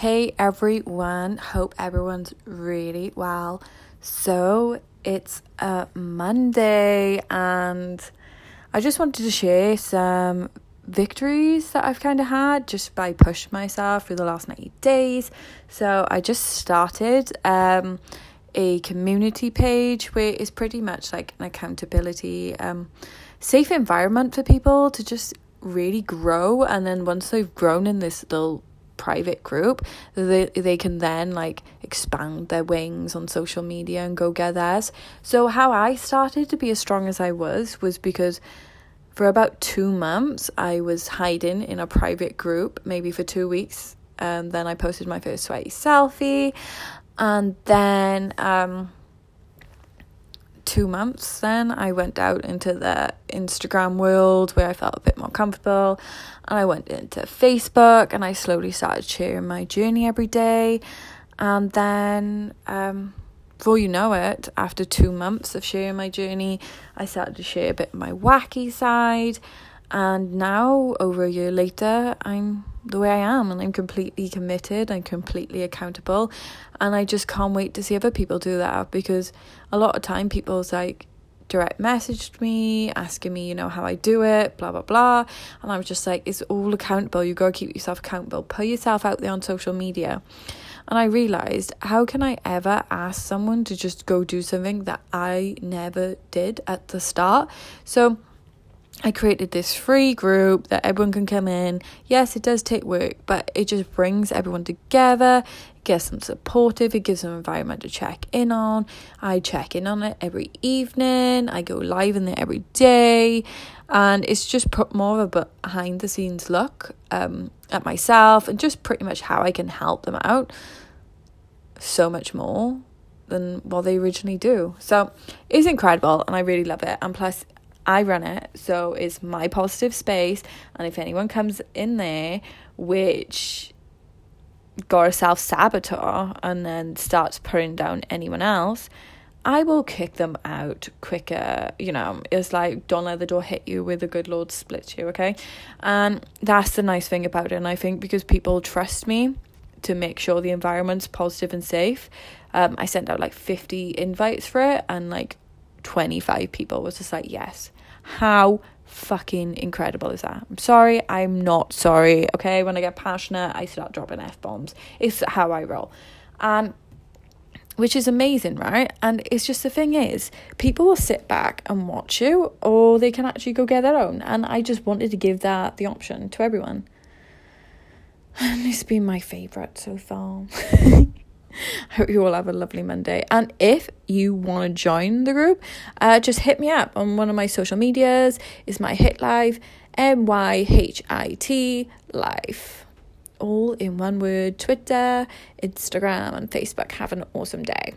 Hey everyone, hope everyone's really well. So it's a Monday, and I just wanted to share some victories that I've kind of had just by pushing myself through the last 90 days. So I just started um, a community page where it's pretty much like an accountability, um, safe environment for people to just really grow. And then once they've grown in this little private group they they can then like expand their wings on social media and go get theirs. So how i started to be as strong as i was was because for about two months i was hiding in a private group maybe for two weeks and then i posted my first sweaty selfie and then um two months then I went out into the Instagram world where I felt a bit more comfortable and I went into Facebook and I slowly started sharing my journey every day. And then um before you know it after two months of sharing my journey I started to share a bit of my wacky side and now over a year later I'm the way I am and I'm completely committed and completely accountable and I just can't wait to see other people do that because a lot of time people's like direct messaged me asking me you know how I do it blah blah blah and I was just like it's all accountable you got to keep yourself accountable put yourself out there on social media. And I realized how can I ever ask someone to just go do something that I never did at the start? So I created this free group that everyone can come in. Yes, it does take work, but it just brings everyone together, gets them supportive, it gives them an environment to check in on. I check in on it every evening, I go live in there every day, and it's just put more of a behind the scenes look um, at myself and just pretty much how I can help them out so much more than what they originally do. So it's incredible and I really love it. And plus, I run it, so it's my positive space. And if anyone comes in there which got a self saboteur and then starts putting down anyone else, I will kick them out quicker. You know, it's like don't let the door hit you with the good Lord split you, okay? And that's the nice thing about it. And I think because people trust me to make sure the environment's positive and safe, um, I sent out like 50 invites for it, and like 25 people was just like, yes. How fucking incredible is that? I'm sorry, I'm not sorry. Okay, when I get passionate, I start dropping F bombs. It's how I roll. And which is amazing, right? And it's just the thing is, people will sit back and watch you, or they can actually go get their own. And I just wanted to give that the option to everyone. And it's been my favourite so far. hope you all have a lovely Monday. And if you want to join the group, uh, just hit me up on one of my social medias. Is my hit life M Y H I T life, all in one word. Twitter, Instagram, and Facebook. Have an awesome day.